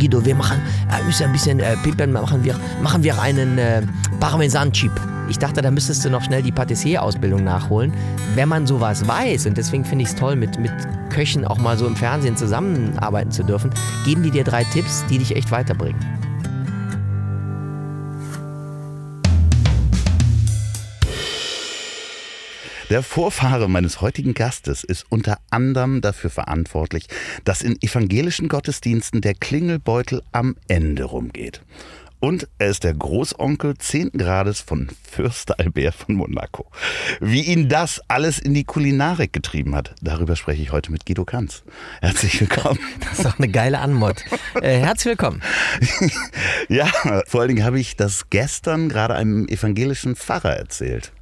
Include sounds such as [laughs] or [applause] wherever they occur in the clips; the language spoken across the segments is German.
Guido, wir machen, äh, müssen ein bisschen äh, pimpern, machen wir, machen wir einen äh, Parmesan-Chip. Ich dachte, da müsstest du noch schnell die Patissier-Ausbildung nachholen. Wenn man sowas weiß, und deswegen finde ich es toll, mit, mit Köchen auch mal so im Fernsehen zusammenarbeiten zu dürfen, geben die dir drei Tipps, die dich echt weiterbringen. Der Vorfahre meines heutigen Gastes ist unter anderem dafür verantwortlich, dass in evangelischen Gottesdiensten der Klingelbeutel am Ende rumgeht. Und er ist der Großonkel 10. Grades von Fürst Albert von Monaco. Wie ihn das alles in die Kulinarik getrieben hat, darüber spreche ich heute mit Guido Kanz. Herzlich willkommen. [laughs] Das ist doch eine geile Anmod. Äh, herzlich willkommen. ja, vor allen Dingen habe ich das gestern gerade einem evangelischen Pfarrer erzählt.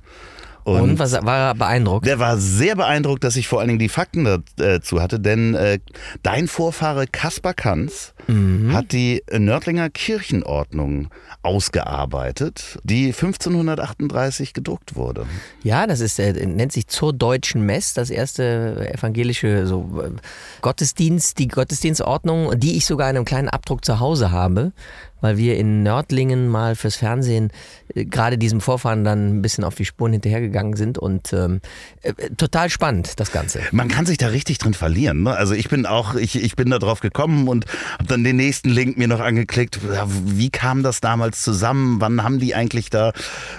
Und, und, was war er beeindruckt? Der war sehr beeindruckt, dass ich vor allen Dingen die Fakten dazu hatte, denn äh, dein Vorfahre Kaspar Kanz mhm. hat die Nördlinger Kirchenordnung ausgearbeitet, die 1538 gedruckt wurde. Ja, das ist, äh, nennt sich zur deutschen Mess, das erste evangelische so, äh, Gottesdienst, die Gottesdienstordnung, die ich sogar in einem kleinen Abdruck zu Hause habe weil wir in Nördlingen mal fürs Fernsehen äh, gerade diesem Vorfahren dann ein bisschen auf die Spuren hinterhergegangen sind und ähm, äh, total spannend das Ganze. Man kann sich da richtig drin verlieren. Ne? Also ich bin auch, ich, ich bin da drauf gekommen und habe dann den nächsten Link mir noch angeklickt. Wie kam das damals zusammen? Wann haben die eigentlich da,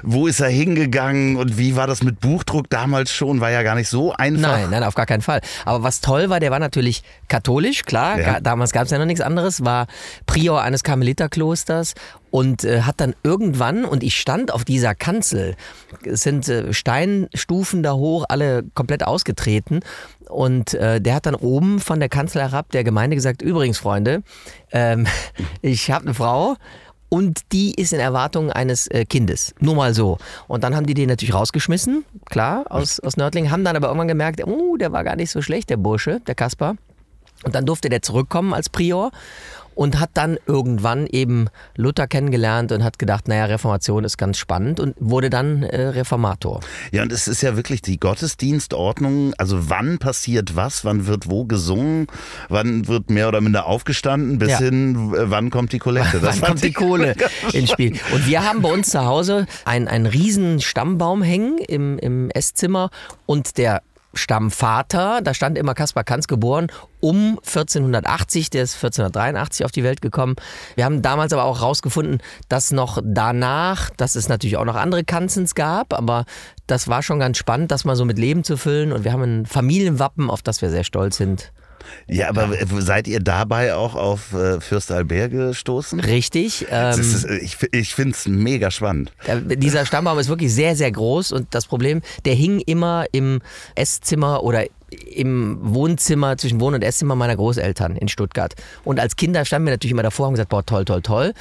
wo ist er hingegangen und wie war das mit Buchdruck damals schon? War ja gar nicht so einfach. Nein, nein, auf gar keinen Fall. Aber was toll war, der war natürlich katholisch, klar. Ja. Damals gab es ja noch nichts anderes, war Prior eines Karmeliterklosters Klosters und äh, hat dann irgendwann, und ich stand auf dieser Kanzel, es sind äh, Steinstufen da hoch, alle komplett ausgetreten. Und äh, der hat dann oben von der Kanzel herab der Gemeinde gesagt, übrigens Freunde, ähm, [laughs] ich habe eine Frau und die ist in Erwartung eines äh, Kindes. Nur mal so. Und dann haben die den natürlich rausgeschmissen, klar, aus, aus Nördlingen, haben dann aber irgendwann gemerkt, oh, der war gar nicht so schlecht, der Bursche, der Kaspar. Und dann durfte der zurückkommen als Prior und hat dann irgendwann eben Luther kennengelernt und hat gedacht, naja, Reformation ist ganz spannend und wurde dann äh, Reformator. Ja, und es ist ja wirklich die Gottesdienstordnung, also wann passiert was, wann wird wo gesungen, wann wird mehr oder minder aufgestanden, bis ja. hin, äh, wann kommt die Kollekte. [laughs] Wann kommt die Kohle [laughs] ins Spiel. Und wir haben bei uns zu Hause einen, einen riesen Stammbaum hängen im, im Esszimmer und der Stammvater, da stand immer Kaspar Kanz geboren, um 1480, der ist 1483 auf die Welt gekommen. Wir haben damals aber auch herausgefunden, dass noch danach, dass es natürlich auch noch andere Kanzens gab, aber das war schon ganz spannend, das mal so mit Leben zu füllen und wir haben ein Familienwappen, auf das wir sehr stolz sind. Ja, aber seid ihr dabei auch auf äh, Fürst Albert gestoßen? Richtig. Ähm, ist, ich ich finde es mega spannend. Dieser Stammbaum ist wirklich sehr, sehr groß und das Problem, der hing immer im Esszimmer oder im Wohnzimmer, zwischen Wohn- und Esszimmer meiner Großeltern in Stuttgart. Und als Kinder standen wir natürlich immer davor und haben gesagt, boah, toll, toll, toll.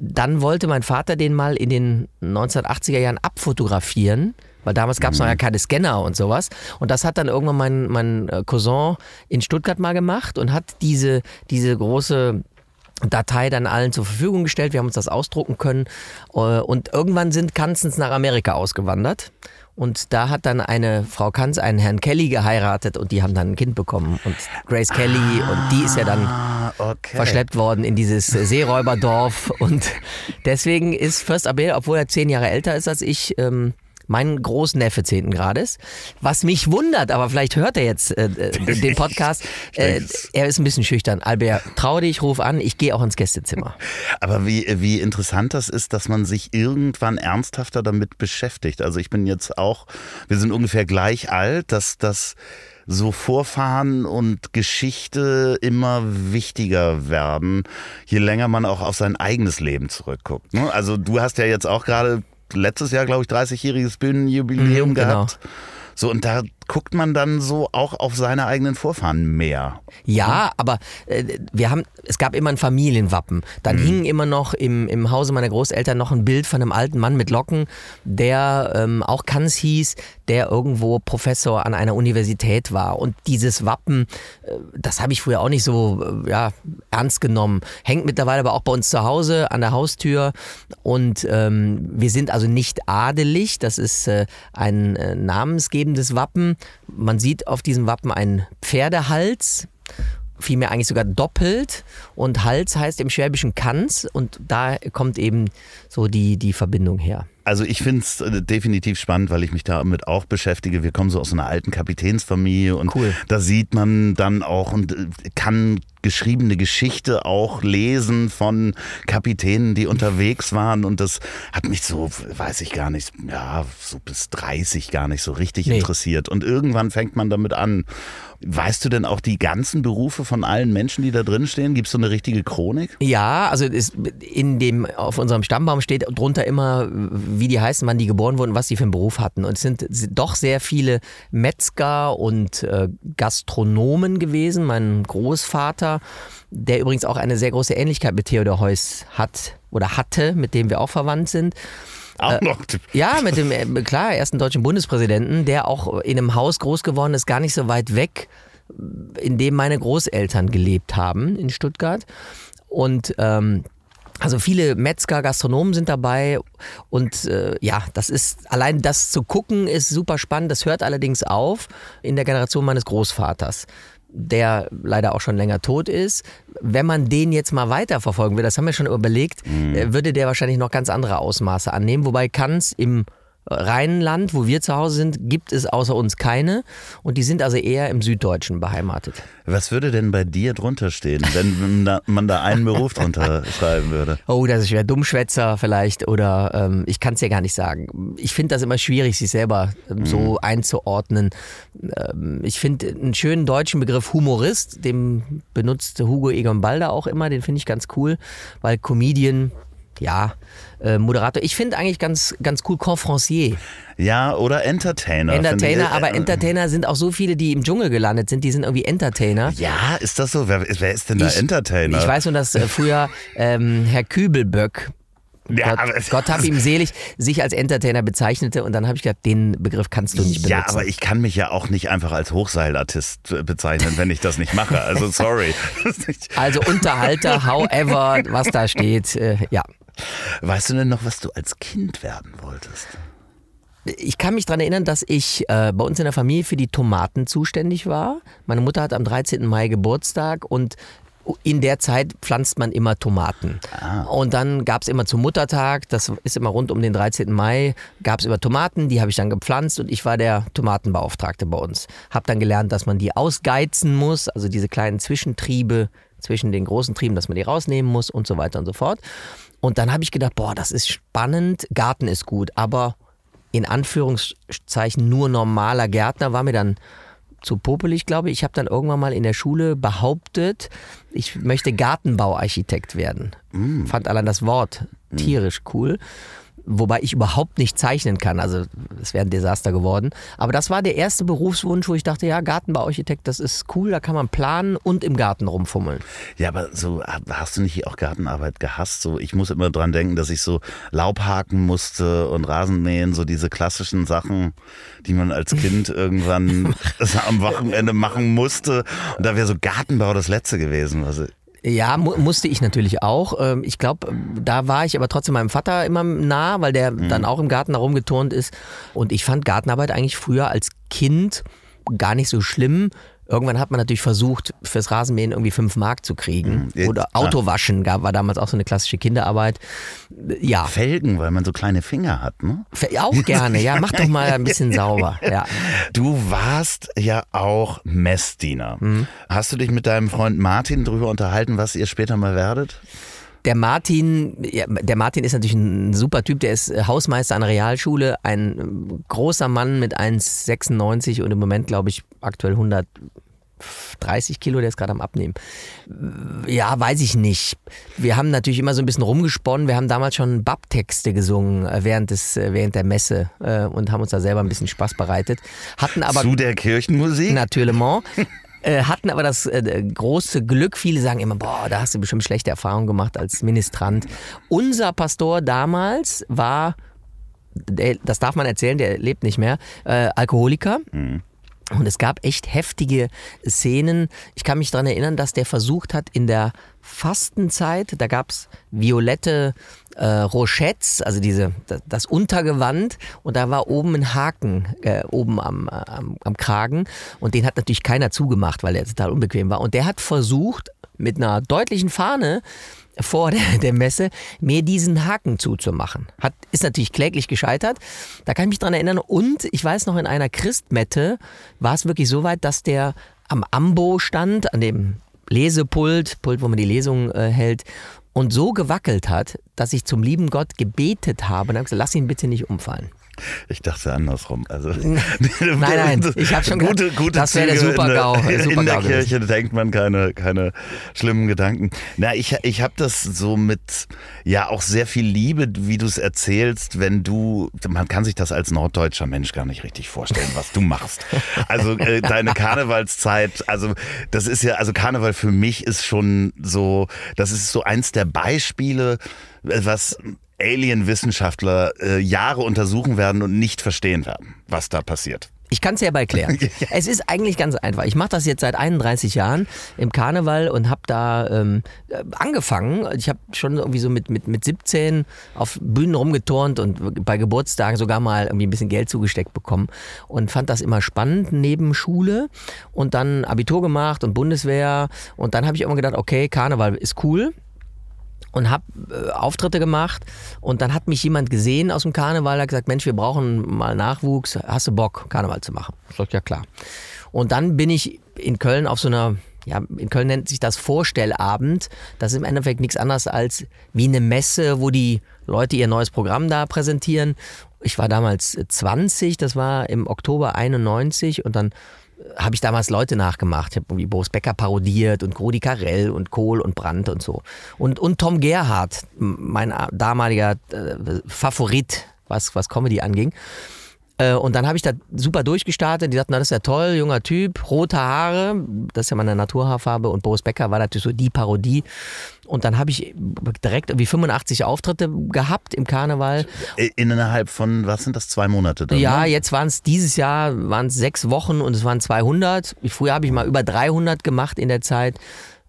Dann wollte mein Vater den mal in den 1980er Jahren abfotografieren weil damals gab es mhm. noch ja keine Scanner und sowas. Und das hat dann irgendwann mein, mein äh, Cousin in Stuttgart mal gemacht und hat diese, diese große Datei dann allen zur Verfügung gestellt. Wir haben uns das ausdrucken können. Äh, und irgendwann sind Kanzens nach Amerika ausgewandert. Und da hat dann eine Frau Kanz einen Herrn Kelly geheiratet und die haben dann ein Kind bekommen. Und Grace Kelly ah, und die ist ja dann okay. verschleppt worden in dieses Seeräuberdorf. Und deswegen ist First Abel, obwohl er zehn Jahre älter ist als ich, ähm, mein Großneffe 10. Grades. Was mich wundert, aber vielleicht hört er jetzt äh, äh [laughs] den Podcast. Äh, er ist ein bisschen schüchtern. Albert, trau dich, ruf an, ich gehe auch ins Gästezimmer. [laughs] Aber wie, wie interessant das ist, dass man sich irgendwann ernsthafter damit beschäftigt. Also ich bin jetzt auch, wir sind ungefähr gleich alt, dass das so Vorfahren und Geschichte immer wichtiger werden, je länger man auch auf sein eigenes Leben zurückguckt. Ne? Also du hast ja jetzt auch gerade letztes Jahr, glaube ich, 30-jähriges Bühnenjubiläum mhm, gehabt. Genau. So, und da guckt man dann so auch auf seine eigenen Vorfahren mehr. Ja, aber äh, wir haben, es gab immer ein Familienwappen. Dann mhm. hing immer noch im, im Hause meiner Großeltern noch ein Bild von einem alten Mann mit Locken, der ähm, auch Kanz hieß, der irgendwo Professor an einer Universität war. Und dieses Wappen, äh, das habe ich früher auch nicht so äh, ja, ernst genommen. Hängt mittlerweile aber auch bei uns zu Hause an der Haustür. Und ähm, wir sind also nicht adelig. Das ist äh, ein äh, namensgebendes Wappen. Man sieht auf diesem Wappen einen Pferdehals vielmehr eigentlich sogar doppelt. Und Hals heißt im Schwäbischen Kanz und da kommt eben so die, die Verbindung her. Also ich finde es äh, definitiv spannend, weil ich mich damit auch beschäftige. Wir kommen so aus einer alten Kapitänsfamilie und cool. da sieht man dann auch und äh, kann geschriebene Geschichte auch lesen von Kapitänen, die unterwegs waren. Und das hat mich so, weiß ich gar nicht, ja, so bis 30 gar nicht so richtig nee. interessiert. Und irgendwann fängt man damit an. Weißt du denn auch die ganzen Berufe von allen Menschen, die da drin stehen? Gibt es so eine richtige Chronik? Ja, also in dem, auf unserem Stammbaum steht drunter immer, wie die heißen, wann die geboren wurden, was sie für einen Beruf hatten. Und es sind doch sehr viele Metzger und äh, Gastronomen gewesen. Mein Großvater, der übrigens auch eine sehr große Ähnlichkeit mit Theodor Heuss hat oder hatte, mit dem wir auch verwandt sind. Auch äh, noch. Ja, mit dem, äh, klar, ersten deutschen Bundespräsidenten, der auch in einem Haus groß geworden ist, gar nicht so weit weg, in dem meine Großeltern gelebt haben in Stuttgart. Und ähm, also viele Metzger, Gastronomen sind dabei und äh, ja, das ist allein das zu gucken ist super spannend. Das hört allerdings auf in der Generation meines Großvaters der leider auch schon länger tot ist. Wenn man den jetzt mal weiterverfolgen will, das haben wir schon überlegt, mhm. würde der wahrscheinlich noch ganz andere Ausmaße annehmen. Wobei Kanz im Rheinland, wo wir zu Hause sind, gibt es außer uns keine. Und die sind also eher im Süddeutschen beheimatet. Was würde denn bei dir drunter stehen, wenn [laughs] man da einen Beruf drunter schreiben würde? Oh, das ist schwer. Dummschwätzer vielleicht oder ähm, ich kann es ja gar nicht sagen. Ich finde das immer schwierig, sich selber ähm, so mhm. einzuordnen. Ähm, ich finde einen schönen deutschen Begriff Humorist, den benutzt Hugo Egon Balder auch immer, den finde ich ganz cool, weil Comedian ja, äh, Moderator. Ich finde eigentlich ganz, ganz cool Confrancier. Ja, oder Entertainer. Entertainer, aber Entertainer sind auch so viele, die im Dschungel gelandet sind, die sind irgendwie Entertainer. Ja, ist das so? Wer, wer ist denn da Entertainer? Ich weiß nur, dass äh, früher ähm, Herr Kübelböck ja, Gott, Gott hab ihm selig, sich als Entertainer bezeichnete und dann habe ich gedacht, den Begriff kannst du nicht benutzen. Ja, aber ich kann mich ja auch nicht einfach als Hochseilartist bezeichnen, wenn ich das nicht mache. Also sorry. [laughs] also Unterhalter, however, was da steht, äh, ja. Weißt du denn noch, was du als Kind werden wolltest? Ich kann mich daran erinnern, dass ich äh, bei uns in der Familie für die Tomaten zuständig war. Meine Mutter hat am 13. Mai Geburtstag und in der Zeit pflanzt man immer Tomaten. Ah. Und dann gab es immer zum Muttertag, das ist immer rund um den 13. Mai, gab es immer Tomaten, die habe ich dann gepflanzt und ich war der Tomatenbeauftragte bei uns. Habe dann gelernt, dass man die ausgeizen muss, also diese kleinen Zwischentriebe zwischen den großen Trieben, dass man die rausnehmen muss und so weiter und so fort. Und dann habe ich gedacht, boah, das ist spannend, Garten ist gut, aber in Anführungszeichen nur normaler Gärtner war mir dann zu popelig, glaube ich. Ich habe dann irgendwann mal in der Schule behauptet, ich möchte Gartenbauarchitekt werden. Mm. Fand allein das Wort tierisch cool wobei ich überhaupt nicht zeichnen kann. Also es wäre ein Desaster geworden. Aber das war der erste Berufswunsch, wo ich dachte, ja, Gartenbauarchitekt, das ist cool, da kann man planen und im Garten rumfummeln. Ja, aber so hast du nicht auch Gartenarbeit gehasst? So, ich muss immer dran denken, dass ich so Laub haken musste und Rasenmähen, so diese klassischen Sachen, die man als Kind [laughs] irgendwann am Wochenende machen musste. Und da wäre so Gartenbau das Letzte gewesen. Also ja, mu musste ich natürlich auch. Ähm, ich glaube, da war ich aber trotzdem meinem Vater immer nah, weil der mhm. dann auch im Garten herumgeturnt ist. Und ich fand Gartenarbeit eigentlich früher als Kind gar nicht so schlimm. Irgendwann hat man natürlich versucht, fürs Rasenmähen irgendwie fünf Mark zu kriegen. Mhm. Oder Autowaschen gab, war damals auch so eine klassische Kinderarbeit. Ja. Felgen, weil man so kleine Finger hat, ne? Auch gerne, ja. Mach doch mal ein bisschen [laughs] sauber. Ja. Du warst ja auch Messdiener. Mhm. Hast du dich mit deinem Freund Martin darüber unterhalten, was ihr später mal werdet? Der Martin, ja, der Martin ist natürlich ein super Typ, der ist Hausmeister an der Realschule, ein großer Mann mit 1,96 und im Moment, glaube ich, aktuell 130 Kilo, der ist gerade am Abnehmen. Ja, weiß ich nicht. Wir haben natürlich immer so ein bisschen rumgesponnen. Wir haben damals schon Bab-Texte gesungen äh, während, des, äh, während der Messe äh, und haben uns da selber ein bisschen Spaß bereitet. Hatten aber. Zu der Kirchenmusik? Natürlich. [laughs] Äh, hatten aber das äh, große Glück, viele sagen immer, boah, da hast du bestimmt schlechte Erfahrungen gemacht als Ministrant. Unser Pastor damals war, der, das darf man erzählen, der lebt nicht mehr, äh, Alkoholiker. Mhm. Und es gab echt heftige Szenen. Ich kann mich daran erinnern, dass der versucht hat, in der Fastenzeit, da gab es violette äh, Rochettes, also diese, das, das, Untergewand, und da war oben ein Haken, äh, oben am, am, am Kragen. Und den hat natürlich keiner zugemacht, weil er total unbequem war. Und der hat versucht, mit einer deutlichen Fahne vor der, der, Messe, mir diesen Haken zuzumachen. Hat, ist natürlich kläglich gescheitert. Da kann ich mich dran erinnern. Und ich weiß noch, in einer Christmette war es wirklich so weit, dass der am Ambo stand, an dem Lesepult, Pult, wo man die Lesung äh, hält, und so gewackelt hat, dass ich zum lieben Gott gebetet habe und habe gesagt, lass ihn bitte nicht umfallen. Ich dachte andersrum. Also, nein, [laughs] nein, ich habe schon gute, gute das wäre der Super-GAU. In, der, Super in der Kirche denkt man keine, keine schlimmen Gedanken. Na, ich, ich habe das so mit, ja, auch sehr viel Liebe, wie du es erzählst, wenn du, man kann sich das als norddeutscher Mensch gar nicht richtig vorstellen, was du machst. Also äh, deine Karnevalszeit, also das ist ja, also Karneval für mich ist schon so, das ist so eins der Beispiele, was Alien-Wissenschaftler äh, Jahre untersuchen werden und nicht verstehen werden, was da passiert. Ich kann es ja erklären. [laughs] Es ist eigentlich ganz einfach. Ich mache das jetzt seit 31 Jahren im Karneval und habe da ähm, äh, angefangen. Ich habe schon irgendwie so mit, mit, mit 17 auf Bühnen rumgeturnt und bei Geburtstagen sogar mal irgendwie ein bisschen Geld zugesteckt bekommen und fand das immer spannend neben Schule und dann Abitur gemacht und Bundeswehr und dann habe ich immer gedacht, okay, Karneval ist cool und habe äh, Auftritte gemacht und dann hat mich jemand gesehen aus dem Karneval, hat gesagt, Mensch, wir brauchen mal Nachwuchs, hast du Bock, Karneval zu machen? Ich sag, ja klar. Und dann bin ich in Köln auf so einer, ja, in Köln nennt sich das Vorstellabend. Das ist im Endeffekt nichts anderes als wie eine Messe, wo die Leute ihr neues Programm da präsentieren. Ich war damals 20, das war im Oktober 91 und dann habe ich damals Leute nachgemacht. Ich habe irgendwie Boris Becker parodiert und Rudi Carell und Kohl und Brandt und so. Und, und Tom Gerhardt, mein damaliger äh, Favorit, was, was Comedy anging. Äh, und dann habe ich da super durchgestartet. Die sagten, na, das ist ja toll, junger Typ, rote Haare, das ist ja meine Naturhaarfarbe. Und Boris Becker war natürlich so die Parodie. Und dann habe ich direkt irgendwie 85 Auftritte gehabt im Karneval. Innerhalb von, was sind das, zwei Monate dann? Ja, ne? jetzt waren es dieses Jahr waren es sechs Wochen und es waren 200. Früher habe ich mal über 300 gemacht in der Zeit.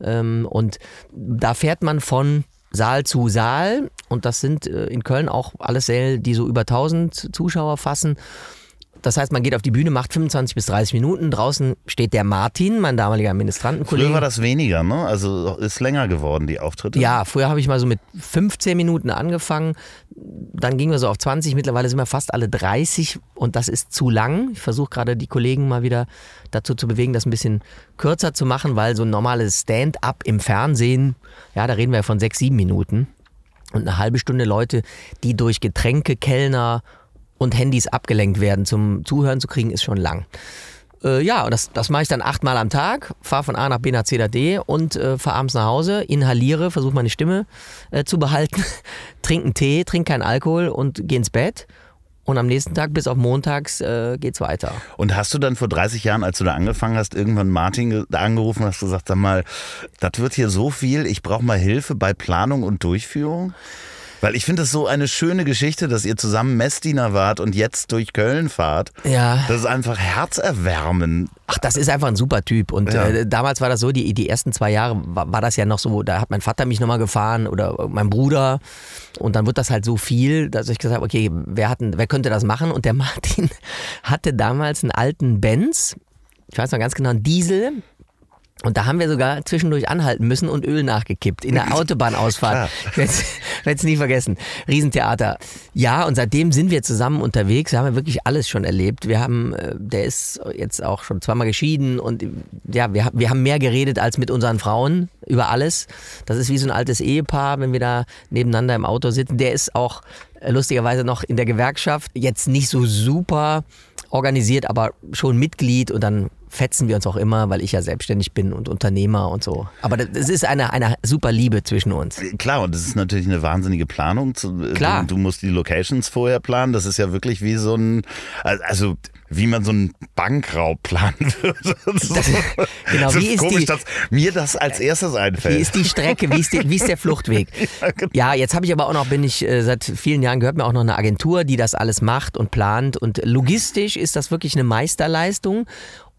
Ähm, und da fährt man von Saal zu Saal und das sind äh, in Köln auch alles Säle, die so über 1000 Zuschauer fassen. Das heißt, man geht auf die Bühne, macht 25 bis 30 Minuten. Draußen steht der Martin, mein damaliger Ministrantenkollege. Früher war das weniger, ne? Also ist länger geworden, die Auftritte. Ja, früher habe ich mal so mit 15 Minuten angefangen. Dann gingen wir so auf 20. Mittlerweile sind wir fast alle 30 und das ist zu lang. Ich versuche gerade die Kollegen mal wieder dazu zu bewegen, das ein bisschen kürzer zu machen, weil so ein normales Stand-up im Fernsehen, ja, da reden wir von 6, 7 Minuten. Und eine halbe Stunde Leute, die durch Getränke, Kellner und Handys abgelenkt werden, zum Zuhören zu kriegen, ist schon lang. Äh, ja, das, das mache ich dann achtmal am Tag, fahre von A nach B nach C nach D und äh, fahre abends nach Hause, inhaliere, versuche meine Stimme äh, zu behalten, [laughs] trinke einen Tee, trinke keinen Alkohol und gehe ins Bett. Und am nächsten Tag bis auf montags äh, geht's weiter. Und hast du dann vor 30 Jahren, als du da angefangen hast, irgendwann Martin angerufen und hast gesagt, sag mal, das wird hier so viel, ich brauche mal Hilfe bei Planung und Durchführung? Weil ich finde das so eine schöne Geschichte, dass ihr zusammen Messdiener wart und jetzt durch Köln fahrt. Ja. Das ist einfach herzerwärmend. Ach, das ist einfach ein super Typ. Und ja. äh, damals war das so, die, die ersten zwei Jahre war, war das ja noch so, da hat mein Vater mich nochmal gefahren oder mein Bruder. Und dann wird das halt so viel, dass ich gesagt habe, okay, wer, hat, wer könnte das machen? Und der [laughs] Martin hatte damals einen alten Benz, ich weiß noch ganz genau, einen Diesel, und da haben wir sogar zwischendurch anhalten müssen und Öl nachgekippt in der Autobahnausfahrt. werde es [laughs] nie vergessen. Riesentheater. Ja, und seitdem sind wir zusammen unterwegs. Wir haben ja wirklich alles schon erlebt. Wir haben, äh, der ist jetzt auch schon zweimal geschieden und ja, wir, wir haben mehr geredet als mit unseren Frauen über alles. Das ist wie so ein altes Ehepaar, wenn wir da nebeneinander im Auto sitzen. Der ist auch äh, lustigerweise noch in der Gewerkschaft. Jetzt nicht so super organisiert, aber schon Mitglied und dann fetzen wir uns auch immer, weil ich ja selbstständig bin und Unternehmer und so. Aber es ist eine, eine super Liebe zwischen uns. Klar, und das ist natürlich eine wahnsinnige Planung. Klar. Du, musst die Locations vorher planen. Das ist ja wirklich wie so ein, also wie man so einen Bankraub planen [laughs] würde. Das, genau, das wie ist komisch, die, dass mir das als erstes einfällt. Wie ist die Strecke, wie ist, die, wie ist der Fluchtweg? [laughs] ja, genau. ja, jetzt habe ich aber auch noch, bin ich äh, seit vielen Jahren, gehört mir auch noch eine Agentur, die das alles macht und plant. Und logistisch ist das wirklich eine Meisterleistung.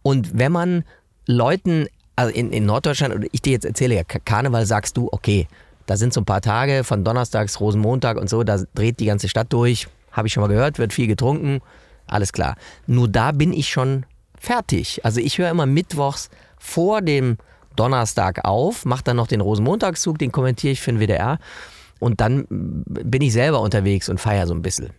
Und wenn man Leuten, also in, in Norddeutschland, oder ich dir jetzt erzähle ja, Karneval sagst du, okay, da sind so ein paar Tage von Donnerstags, Rosenmontag und so, da dreht die ganze Stadt durch, habe ich schon mal gehört, wird viel getrunken, alles klar. Nur da bin ich schon fertig. Also ich höre immer mittwochs vor dem Donnerstag auf, mache dann noch den Rosenmontagszug, den kommentiere ich für den WDR und dann bin ich selber unterwegs und feiere so ein bisschen.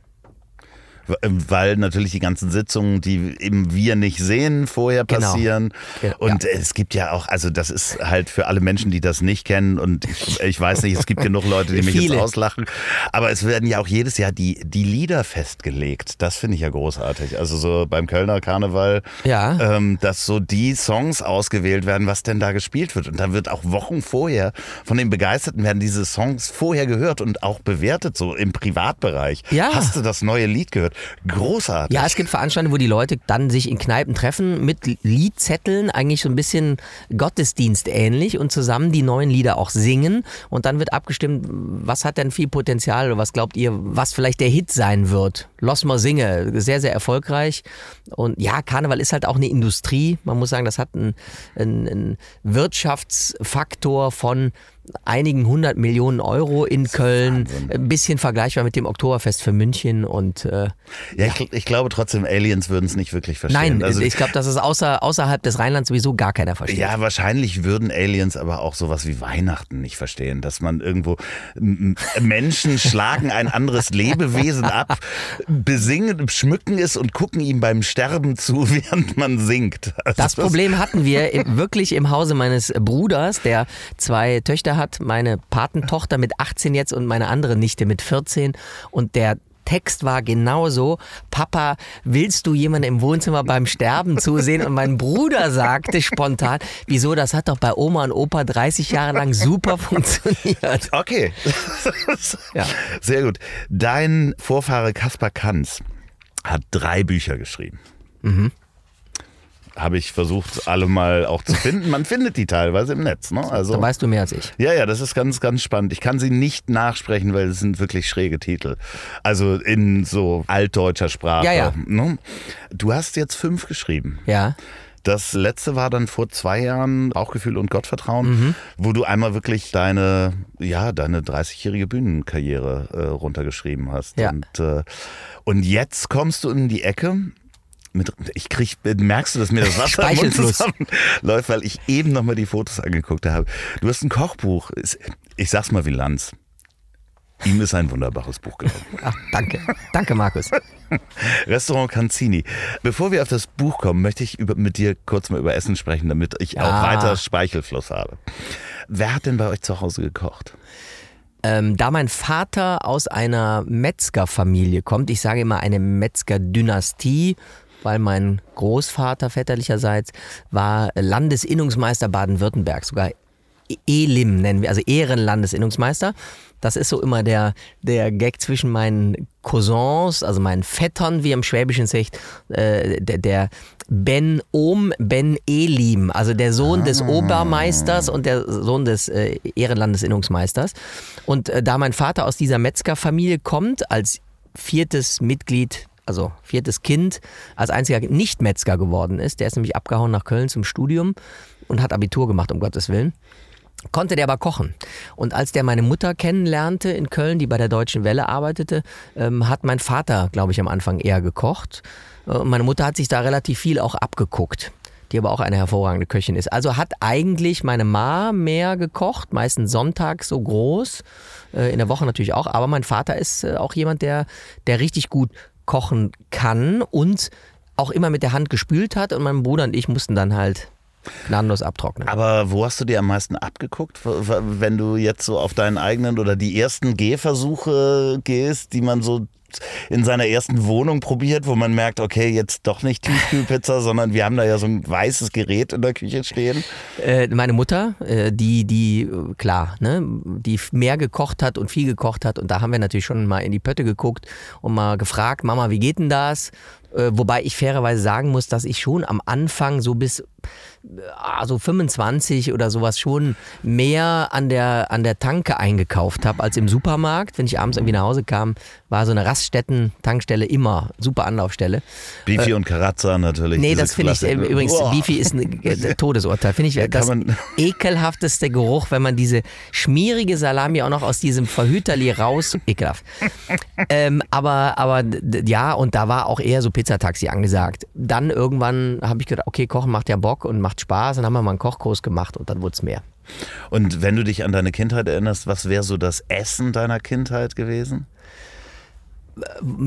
Weil natürlich die ganzen Sitzungen, die eben wir nicht sehen, vorher genau. passieren. Genau. Und ja. es gibt ja auch, also das ist halt für alle Menschen, die das nicht kennen und ich, ich weiß nicht, es gibt genug Leute, die mich Viele. jetzt auslachen, aber es werden ja auch jedes Jahr die, die Lieder festgelegt. Das finde ich ja großartig. Also so beim Kölner Karneval, ja. ähm, dass so die Songs ausgewählt werden, was denn da gespielt wird. Und da wird auch Wochen vorher von den Begeisterten werden diese Songs vorher gehört und auch bewertet, so im Privatbereich. Ja. Hast du das neue Lied gehört? Großartig. Ja, es gibt Veranstaltungen, wo die Leute dann sich in Kneipen treffen mit Liedzetteln, eigentlich so ein bisschen Gottesdienst ähnlich und zusammen die neuen Lieder auch singen und dann wird abgestimmt, was hat denn viel Potenzial oder was glaubt ihr, was vielleicht der Hit sein wird. Los mal singe, sehr, sehr erfolgreich und ja, Karneval ist halt auch eine Industrie. Man muss sagen, das hat einen, einen Wirtschaftsfaktor von einigen hundert Millionen Euro in Köln. Wahnsinn. Ein bisschen vergleichbar mit dem Oktoberfest für München und äh, ja, ja. Ich, ich, glaube trotzdem, Aliens würden es nicht wirklich verstehen. Nein, also, ich glaube, dass es außer, außerhalb des Rheinlands sowieso gar keiner versteht. Ja, wahrscheinlich würden Aliens aber auch sowas wie Weihnachten nicht verstehen, dass man irgendwo Menschen schlagen ein anderes Lebewesen ab, besingen, schmücken es und gucken ihm beim Sterben zu, [laughs] während man singt. Also das Problem hatten wir wirklich im Hause meines Bruders, der zwei Töchter hat, meine Patentochter mit 18 jetzt und meine andere Nichte mit 14 und der Text war genauso, Papa, willst du jemanden im Wohnzimmer beim Sterben zusehen? Und mein Bruder sagte spontan, wieso, das hat doch bei Oma und Opa 30 Jahre lang super funktioniert. Okay, [laughs] ja. sehr gut. Dein Vorfahre Kaspar Kanz hat drei Bücher geschrieben. Mhm habe ich versucht, alle mal auch zu finden. Man findet die teilweise im Netz. Ne? Also, da weißt du mehr als ich. Ja, ja, das ist ganz, ganz spannend. Ich kann sie nicht nachsprechen, weil es sind wirklich schräge Titel. Also in so altdeutscher Sprache. Ja, ja. Ne? Du hast jetzt fünf geschrieben. Ja. Das letzte war dann vor zwei Jahren Bauchgefühl und Gottvertrauen, mhm. wo du einmal wirklich deine, ja, deine 30-jährige Bühnenkarriere äh, runtergeschrieben hast. Ja. Und, äh, und jetzt kommst du in die Ecke mit, ich krieg, merkst du, dass mir das Wasser im Mund zusammenläuft, weil ich eben nochmal die Fotos angeguckt habe. Du hast ein Kochbuch, ich sag's mal wie Lanz. Ihm ist ein wunderbares Buch gelungen. [laughs] Ach, danke. Danke, Markus. Restaurant Canzini. Bevor wir auf das Buch kommen, möchte ich über, mit dir kurz mal über Essen sprechen, damit ich ja. auch weiter Speichelfluss habe. Wer hat denn bei euch zu Hause gekocht? Ähm, da mein Vater aus einer Metzgerfamilie kommt, ich sage immer eine Metzgerdynastie, weil mein Großvater väterlicherseits war Landesinnungsmeister Baden-Württemberg, sogar Elim nennen wir, also Ehrenlandesinnungsmeister. Das ist so immer der, der Gag zwischen meinen Cousins, also meinen Vettern, wie im Schwäbischen sagt, äh, der, der Ben Ohm Ben Elim, also der Sohn ah. des Obermeisters und der Sohn des äh, Ehrenlandesinnungsmeisters. Und äh, da mein Vater aus dieser Metzgerfamilie kommt, als viertes Mitglied also viertes Kind, als einziger Nicht-Metzger geworden ist. Der ist nämlich abgehauen nach Köln zum Studium und hat Abitur gemacht, um Gottes Willen. Konnte der aber kochen. Und als der meine Mutter kennenlernte in Köln, die bei der Deutschen Welle arbeitete, ähm, hat mein Vater, glaube ich, am Anfang eher gekocht. Äh, meine Mutter hat sich da relativ viel auch abgeguckt die aber auch eine hervorragende Köchin ist. Also hat eigentlich meine Ma mehr gekocht, meistens sonntags so groß, äh, in der Woche natürlich auch, aber mein Vater ist äh, auch jemand, der, der richtig gut kochen kann und auch immer mit der Hand gespült hat und mein Bruder und ich mussten dann halt gnadenlos abtrocknen. Aber wo hast du dir am meisten abgeguckt, wenn du jetzt so auf deinen eigenen oder die ersten Gehversuche gehst, die man so in seiner ersten Wohnung probiert, wo man merkt, okay, jetzt doch nicht Tiefkühlpizza, [laughs] sondern wir haben da ja so ein weißes Gerät in der Küche stehen? Äh, meine Mutter, äh, die, die, klar, ne, die mehr gekocht hat und viel gekocht hat und da haben wir natürlich schon mal in die Pötte geguckt und mal gefragt, Mama, wie geht denn das? Äh, wobei ich fairerweise sagen muss, dass ich schon am Anfang so bis also 25 oder sowas schon mehr an der, an der Tanke eingekauft habe als im Supermarkt. Wenn ich abends irgendwie nach Hause kam, war so eine Raststätten-Tankstelle immer super Anlaufstelle. Beefy äh, und Karazza natürlich. Nee, das finde ich äh, übrigens, Boah. Beefy ist ein äh, [laughs] Todesurteil. Finde ich ja, das [laughs] ekelhafteste Geruch, wenn man diese schmierige Salami auch noch aus diesem Verhüterli raus, ekelhaft. [laughs] ähm, aber, aber ja, und da war auch eher so Pizzataxi angesagt. Dann irgendwann habe ich gedacht, okay, Kochen macht ja Bock und macht Spaß. Dann haben wir mal einen Kochkurs gemacht und dann wurde es mehr. Und wenn du dich an deine Kindheit erinnerst, was wäre so das Essen deiner Kindheit gewesen?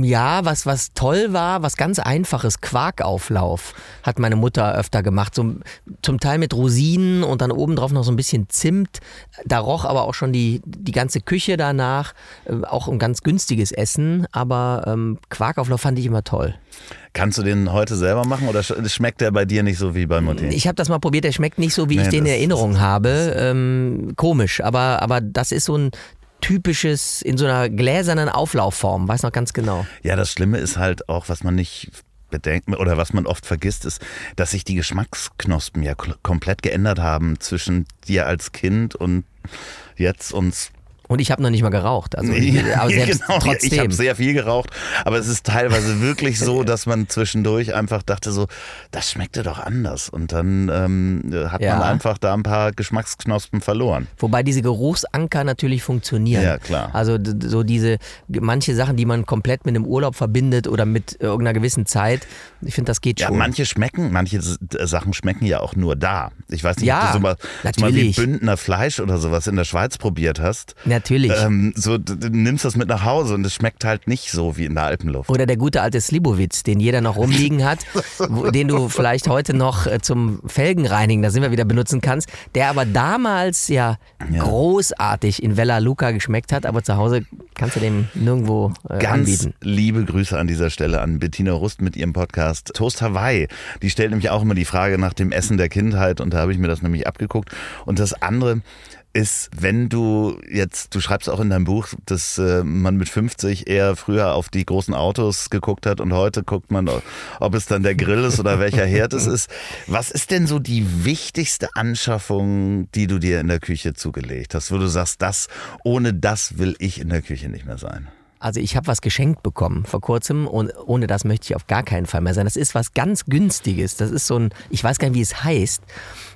Ja, was, was toll war, was ganz einfaches, Quarkauflauf hat meine Mutter öfter gemacht. So, zum Teil mit Rosinen und dann obendrauf noch so ein bisschen Zimt. Da roch aber auch schon die, die ganze Küche danach. Äh, auch ein ganz günstiges Essen, aber ähm, Quarkauflauf fand ich immer toll. Kannst du den heute selber machen oder schmeckt der bei dir nicht so wie bei Mutti? Ich habe das mal probiert, der schmeckt nicht so, wie nee, ich den in Erinnerung habe. Ähm, komisch, aber, aber das ist so ein typisches, in so einer gläsernen Auflaufform, weiß noch ganz genau. Ja, das Schlimme ist halt auch, was man nicht bedenkt oder was man oft vergisst, ist, dass sich die Geschmacksknospen ja komplett geändert haben zwischen dir als Kind und jetzt uns und ich habe noch nicht mal geraucht. Also, aber [laughs] selbst genau, trotzdem. Ich habe sehr viel geraucht, aber es ist teilweise [laughs] wirklich so, dass man zwischendurch einfach dachte so, das schmeckte doch anders. Und dann ähm, hat ja. man einfach da ein paar Geschmacksknospen verloren. Wobei diese Geruchsanker natürlich funktionieren. Ja, klar. Also so diese, manche Sachen, die man komplett mit einem Urlaub verbindet oder mit irgendeiner gewissen Zeit, ich finde, das geht schon. Ja, manche schmecken, manche Sachen schmecken ja auch nur da. Ich weiß nicht, ja, ob du so mal, so mal wie Bündner Fleisch oder sowas in der Schweiz probiert hast. Ja, Natürlich. Ähm, so, du nimmst das mit nach Hause und es schmeckt halt nicht so wie in der Alpenluft. Oder der gute alte Slibowitz, den jeder noch rumliegen hat, wo, den du vielleicht heute noch äh, zum Felgenreinigen, da sind wir wieder, benutzen kannst, der aber damals ja, ja. großartig in Vella Luca geschmeckt hat, aber zu Hause kannst du dem nirgendwo äh, Ganz anbieten. liebe Grüße an dieser Stelle an Bettina Rust mit ihrem Podcast Toast Hawaii. Die stellt nämlich auch immer die Frage nach dem Essen der Kindheit und da habe ich mir das nämlich abgeguckt. Und das andere, ist, wenn du jetzt, du schreibst auch in deinem Buch, dass äh, man mit 50 eher früher auf die großen Autos geguckt hat und heute guckt man, ob es dann der Grill ist oder welcher Herd es ist. Was ist denn so die wichtigste Anschaffung, die du dir in der Küche zugelegt hast, wo du sagst, das, ohne das will ich in der Küche nicht mehr sein? Also ich habe was geschenkt bekommen vor kurzem und ohne das möchte ich auf gar keinen Fall mehr sein. Das ist was ganz Günstiges. Das ist so ein, ich weiß gar nicht, wie es heißt.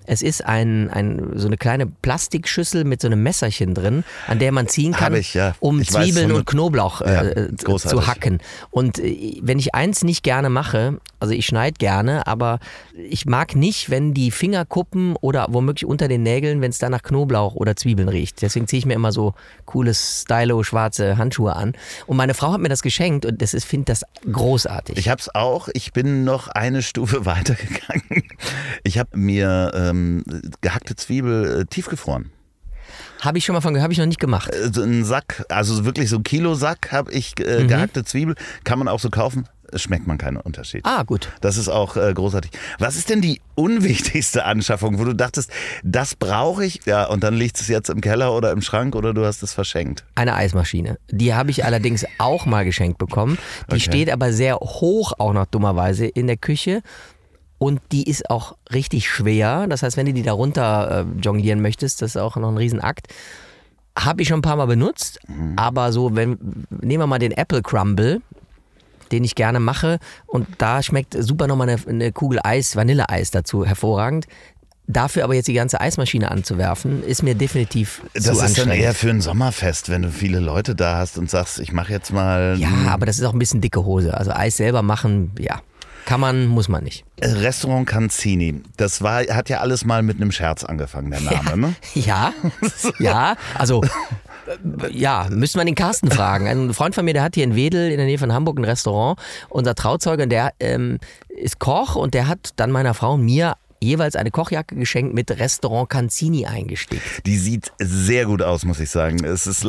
Es ist ein, ein, so eine kleine Plastikschüssel mit so einem Messerchen drin, an der man ziehen kann, ich, ja. um ich Zwiebeln weiß, und Knoblauch äh, ja, zu hacken. Und äh, wenn ich eins nicht gerne mache, also ich schneide gerne, aber ich mag nicht, wenn die Fingerkuppen oder womöglich unter den Nägeln, wenn es da nach Knoblauch oder Zwiebeln riecht. Deswegen ziehe ich mir immer so cooles Stylo schwarze Handschuhe an. Und meine Frau hat mir das geschenkt und das finde das großartig. Ich habe es auch. Ich bin noch eine Stufe [laughs] weitergegangen. Ich habe mir ähm, ähm, gehackte Zwiebel äh, tiefgefroren. Habe ich schon mal von gehört, habe ich noch nicht gemacht. Äh, so ein Sack, also wirklich so ein Kilosack habe ich äh, mhm. gehackte Zwiebel, kann man auch so kaufen. Schmeckt man keinen Unterschied. Ah, gut. Das ist auch äh, großartig. Was ist denn die unwichtigste Anschaffung, wo du dachtest, das brauche ich? Ja, und dann liegt es jetzt im Keller oder im Schrank oder du hast es verschenkt? Eine Eismaschine. Die habe ich allerdings auch mal geschenkt bekommen. Die okay. steht aber sehr hoch auch noch dummerweise in der Küche und die ist auch richtig schwer. Das heißt, wenn du die da runter äh, jonglieren möchtest, das ist auch noch ein Riesenakt. Habe ich schon ein paar Mal benutzt, mhm. aber so, wenn, nehmen wir mal den Apple Crumble, den ich gerne mache und da schmeckt super nochmal eine, eine Kugel Eis, Vanilleeis dazu hervorragend. Dafür aber jetzt die ganze Eismaschine anzuwerfen, ist mir definitiv das zu Das ist dann eher für ein Sommerfest, wenn du viele Leute da hast und sagst, ich mache jetzt mal. Ja, aber das ist auch ein bisschen dicke Hose. Also Eis selber machen, ja. Kann man, muss man nicht. Restaurant Canzini, das war, hat ja alles mal mit einem Scherz angefangen, der Name, ja. ne? [laughs] Ja, ja, also ja, müsste man den Carsten fragen. Ein Freund von mir, der hat hier in Wedel in der Nähe von Hamburg ein Restaurant. Unser Trauzeuge, der ähm, ist Koch und der hat dann meiner Frau und mir jeweils eine Kochjacke geschenkt mit Restaurant Canzini eingestickt. Die sieht sehr gut aus, muss ich sagen. Es ist,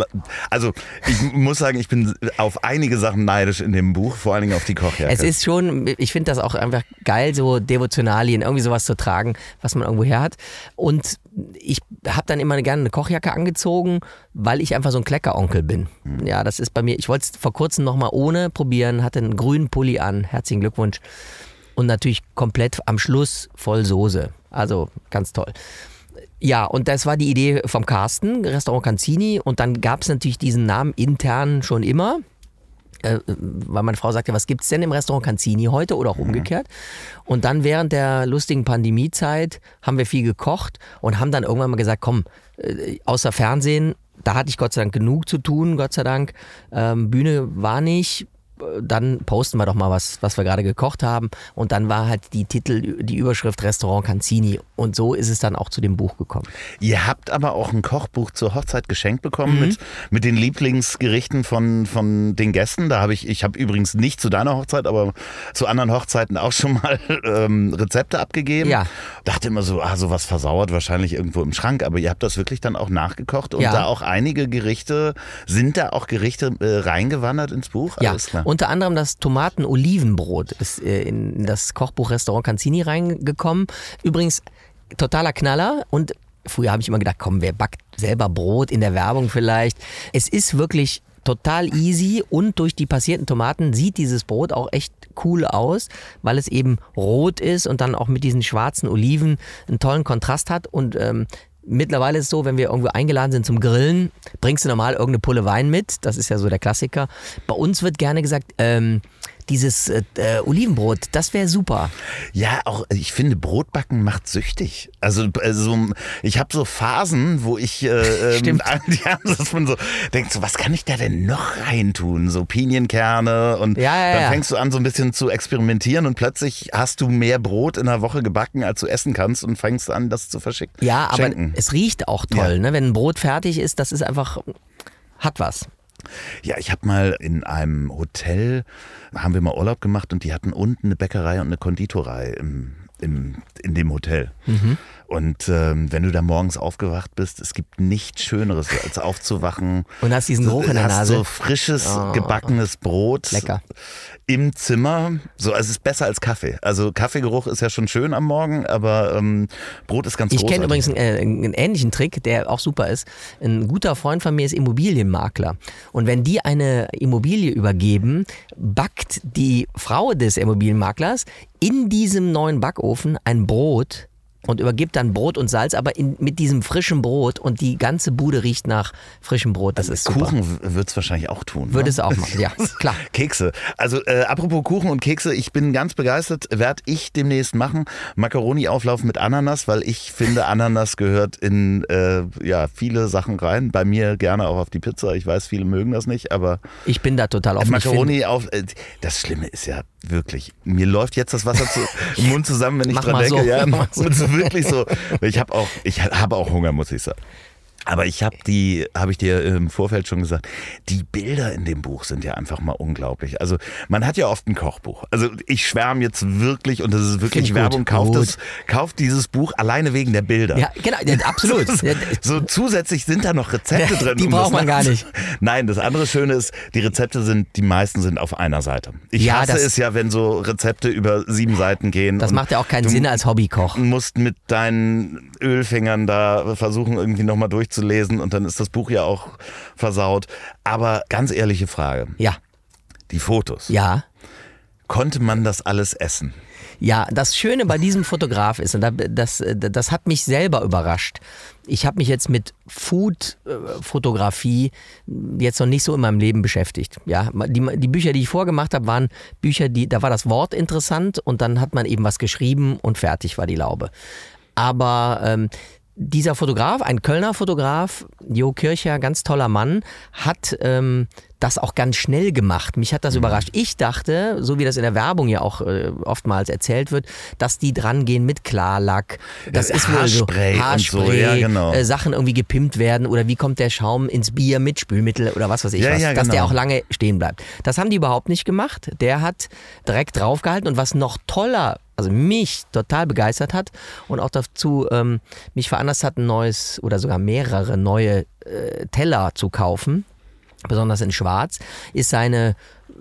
also ich muss sagen, ich bin auf einige Sachen neidisch in dem Buch, vor allen Dingen auf die Kochjacke. Es ist schon, ich finde das auch einfach geil, so Devotionalien, irgendwie sowas zu tragen, was man irgendwo her hat. Und ich habe dann immer gerne eine Kochjacke angezogen, weil ich einfach so ein Kleckeronkel bin. Mhm. Ja, das ist bei mir, ich wollte es vor kurzem nochmal ohne probieren, hatte einen grünen Pulli an, herzlichen Glückwunsch. Und natürlich komplett am Schluss voll Soße. Also ganz toll. Ja, und das war die Idee vom Carsten, Restaurant Canzini. Und dann gab es natürlich diesen Namen intern schon immer. Äh, weil meine Frau sagte, was gibt es denn im Restaurant Canzini heute oder auch mhm. umgekehrt? Und dann während der lustigen Pandemiezeit haben wir viel gekocht und haben dann irgendwann mal gesagt, komm, äh, außer Fernsehen, da hatte ich Gott sei Dank genug zu tun, Gott sei Dank. Ähm, Bühne war nicht, dann posten wir doch mal was, was wir gerade gekocht haben. Und dann war halt die Titel, die Überschrift Restaurant Canzini. Und so ist es dann auch zu dem Buch gekommen. Ihr habt aber auch ein Kochbuch zur Hochzeit geschenkt bekommen mhm. mit, mit den Lieblingsgerichten von, von den Gästen. Da habe ich, ich habe übrigens nicht zu deiner Hochzeit, aber zu anderen Hochzeiten auch schon mal [laughs] ähm, Rezepte abgegeben. Ja. Dachte immer so, ah, sowas versauert wahrscheinlich irgendwo im Schrank. Aber ihr habt das wirklich dann auch nachgekocht und ja. da auch einige Gerichte, sind da auch Gerichte äh, reingewandert ins Buch? Ja, unter anderem das Tomaten-Olivenbrot ist äh, in das Kochbuch Restaurant Canzini reingekommen. Übrigens totaler Knaller und früher habe ich immer gedacht, komm, wer backt selber Brot in der Werbung vielleicht? Es ist wirklich total easy und durch die passierten Tomaten sieht dieses Brot auch echt cool aus, weil es eben rot ist und dann auch mit diesen schwarzen Oliven einen tollen Kontrast hat und ähm, Mittlerweile ist es so, wenn wir irgendwo eingeladen sind zum Grillen, bringst du normal irgendeine Pulle Wein mit. Das ist ja so der Klassiker. Bei uns wird gerne gesagt, ähm, dieses äh, äh, Olivenbrot, das wäre super. Ja, auch ich finde Brotbacken macht süchtig. Also, also ich habe so Phasen, wo ich äh, [laughs] ähm, Stimmt. [laughs] man so denkt, so was kann ich da denn noch reintun? So Pinienkerne und ja, ja, dann ja. fängst du an so ein bisschen zu experimentieren und plötzlich hast du mehr Brot in der Woche gebacken, als du essen kannst und fängst an, das zu verschicken. Ja, aber es riecht auch toll, ne? Wenn ein Brot fertig ist, das ist einfach hat was. Ja, ich habe mal in einem Hotel, haben wir mal Urlaub gemacht und die hatten unten eine Bäckerei und eine Konditorei im, in dem Hotel. Mhm. Und ähm, wenn du da morgens aufgewacht bist, es gibt nichts Schöneres, als aufzuwachen. [laughs] Und hast diesen Geruch in der hast Nase. so frisches, oh. gebackenes Brot. Lecker. Im Zimmer. So, also es ist besser als Kaffee. Also Kaffeegeruch ist ja schon schön am Morgen, aber ähm, Brot ist ganz Ich kenne übrigens einen, äh, einen ähnlichen Trick, der auch super ist. Ein guter Freund von mir ist Immobilienmakler. Und wenn die eine Immobilie übergeben, backt die Frau des Immobilienmaklers in diesem neuen Backofen ein Brot und übergibt dann Brot und Salz, aber in, mit diesem frischen Brot und die ganze Bude riecht nach frischem Brot. Das ist super. Kuchen wird es wahrscheinlich auch tun. Würde ne? es auch machen, ja, [laughs] klar. Kekse. Also äh, apropos Kuchen und Kekse, ich bin ganz begeistert, werde ich demnächst machen. Macaroni-Auflauf mit Ananas, weil ich finde, Ananas gehört in äh, ja, viele Sachen rein. Bei mir gerne auch auf die Pizza. Ich weiß, viele mögen das nicht, aber Ich bin da total offen. Macaroni auf. Äh, das Schlimme ist ja wirklich, mir läuft jetzt das Wasser zu, [laughs] im Mund zusammen, wenn ich Mach dran denke. so. Ja. Wirklich so. Ich habe auch, ich habe auch Hunger, muss ich sagen. Aber ich habe die, habe ich dir im Vorfeld schon gesagt, die Bilder in dem Buch sind ja einfach mal unglaublich. Also man hat ja oft ein Kochbuch. Also ich schwärme jetzt wirklich und das ist wirklich Werbung. gut. Kauft, Gut. es, kauft dieses Buch alleine wegen der Bilder. Ja, genau, ja, absolut. [laughs] Ja, So zusätzlich sind da noch Rezepte [laughs] drin. Die um braucht das man gar nicht. [laughs] Nein, das andere Schöne ist, die Rezepte sind, die meisten sind auf einer Seite. Ich Ja, hasse das- es ja, wenn so Rezepte über sieben Seiten gehen. Das macht ja auch keinen du Sinn als Hobbykoch. musst mit deinen Ölfingern da versuchen, irgendwie nochmal durchzulesen und dann ist das Buch ja auch versaut. Aber ganz ehrliche Frage, Ja, die Fotos, ja. konnte man das alles essen? Ja, das Schöne bei diesem Fotograf ist, und da- das, das hat mich selber überrascht. Ich habe mich jetzt mit Food-Fotografie jetzt noch nicht so in meinem Leben beschäftigt. Ja, die, die Bücher, die ich vorgemacht habe, waren Bücher, die, da war das Wort interessant und dann hat man eben was geschrieben und fertig war die Laube. Aber ähm, dieser Fotograf, ein Kölner Fotograf, Jo Kircher, ganz toller Mann, hat ähm, das auch ganz schnell gemacht. Mich hat das überrascht. Ich dachte, so wie das in der Werbung ja auch äh, oftmals erzählt wird, dass die dran gehen mit Klarlack. Das Äh, ist wohl so Haarspray so, Haarspray, ja, genau. äh, Sachen irgendwie gepimpt werden oder wie kommt der Schaum ins Bier mit Spülmittel oder was weiß ich Ja, was, ja, dass der genau. auch lange stehen bleibt. Das haben die überhaupt nicht gemacht. Der hat direkt draufgehalten und was noch toller also mich total begeistert hat und auch dazu ähm, mich veranlasst hat, ein neues oder sogar mehrere neue äh, Teller zu kaufen, besonders in Schwarz, ist seine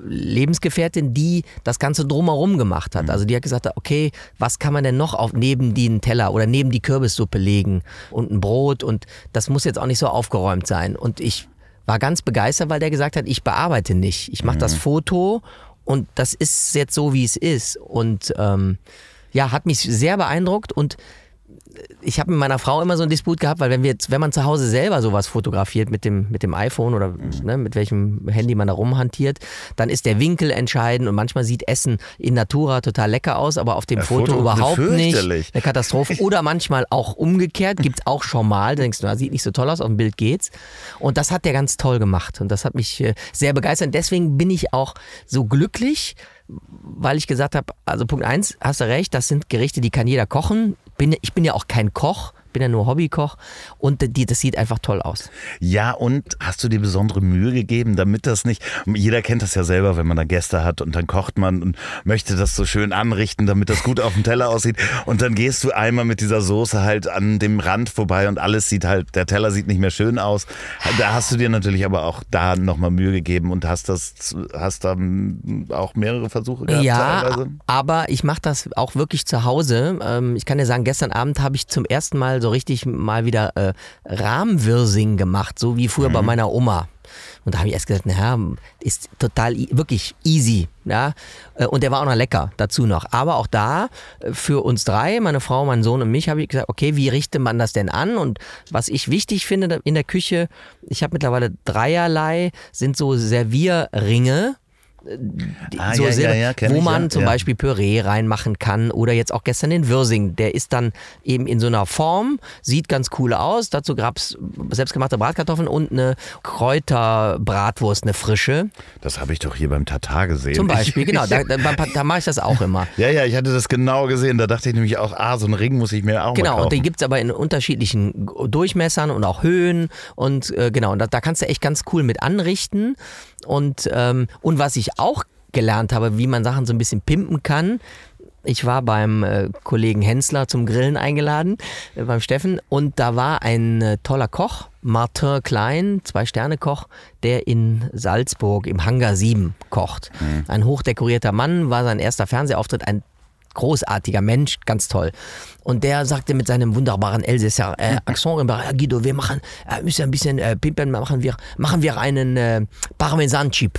Lebensgefährtin, die das Ganze drumherum gemacht hat. Also die hat gesagt, okay, was kann man denn noch auf neben den Teller oder neben die Kürbissuppe legen und ein Brot und das muss jetzt auch nicht so aufgeräumt sein. Und ich war ganz begeistert, weil der gesagt hat, ich bearbeite nicht. Ich mache mhm. das Foto und das ist jetzt so, wie es ist. Und ähm, ja, hat mich sehr beeindruckt und ich habe mit meiner Frau immer so einen Disput gehabt, weil wenn wir wenn man zu Hause selber sowas fotografiert mit dem, mit dem iPhone oder ne, mit welchem Handy man da rumhantiert, dann ist der Winkel entscheidend und manchmal sieht Essen in Natura total lecker aus, aber auf dem Foto, Foto, überhaupt nicht. Eine Katastrophe. [laughs] Oder manchmal auch umgekehrt, gibt es auch schon mal. Da denkst du, na, sieht nicht so toll aus, auf dem Bild geht's. Und das hat der ganz toll gemacht und das hat mich äh, sehr begeistert. Deswegen bin ich auch so glücklich, weil ich gesagt habe, also Punkt eins, hast du recht, das sind Gerichte, die kann jeder kochen bin, ich bin ja auch kein Koch, bin ja nur Hobbykoch und die, das sieht einfach toll aus. Ja, und hast du dir besondere Mühe gegeben, damit das nicht, jeder kennt das ja selber, wenn man da Gäste hat und dann kocht man und möchte das so schön anrichten, damit das gut auf dem Teller aussieht und dann gehst du einmal mit dieser Soße halt an dem Rand vorbei und alles sieht halt, der Teller sieht nicht mehr schön aus. Da hast du dir natürlich aber auch da nochmal Mühe gegeben und hast das, hast dann auch mehrere Versuche gehabt ja, teilweise. aber ich mache das auch wirklich zu Hause. Ähm, ich kann dir sagen, gestern Abend habe ich zum ersten Mal so richtig mal wieder äh, Rahmwirsing gemacht, so wie früher mhm. bei meiner Oma. Und da habe ich erst gesagt, naja, ist total wirklich easy. Ja? Äh, und der war auch noch lecker dazu noch. Aber auch da äh, für uns drei, meine Frau, mein Sohn und mich, habe ich gesagt, okay, wie richtet man das denn an? Und was ich wichtig finde in der Küche, ich habe mittlerweile dreierlei, sind so Servierringe ah, so ja, Silber, ja, ja, wo man zum Beispiel Püree reinmachen kann oder jetzt auch gestern den Wirsing. Der ist dann eben in so einer Form, sieht ganz cool aus. Dazu gab es selbstgemachte Bratkartoffeln und eine Kräuterbratwurst, eine frische. Das habe ich doch hier beim Tatar gesehen. Zum Beispiel, genau. Da, [laughs] da, da mache ich das auch immer. Ja, ja, ich hatte das genau gesehen. Da dachte ich nämlich auch, ah, so einen Ring muss ich mir auch genau. Genau, und die gibt es aber in unterschiedlichen Durchmessern und auch Höhen. Und äh, genau, und da, da kannst du echt ganz cool mit anrichten. Und, ähm, und was ich auch gelernt habe, wie man Sachen so ein bisschen pimpen kann. Ich war beim äh, Kollegen Hensler zum Grillen eingeladen, äh, beim Steffen, und da war ein äh, toller Koch, Martin Klein, Zwei-Sterne-Koch, der in Salzburg im Hangar 7 kocht. Mhm. Ein hochdekorierter Mann, war sein erster Fernsehauftritt, ein großartiger Mensch, ganz toll. Und der sagte mit seinem wunderbaren Elsässer äh, Accent, Guido, wir machen, äh, müssen ein bisschen äh, pimpen, machen wir, machen wir einen äh, Parmesan-Chip.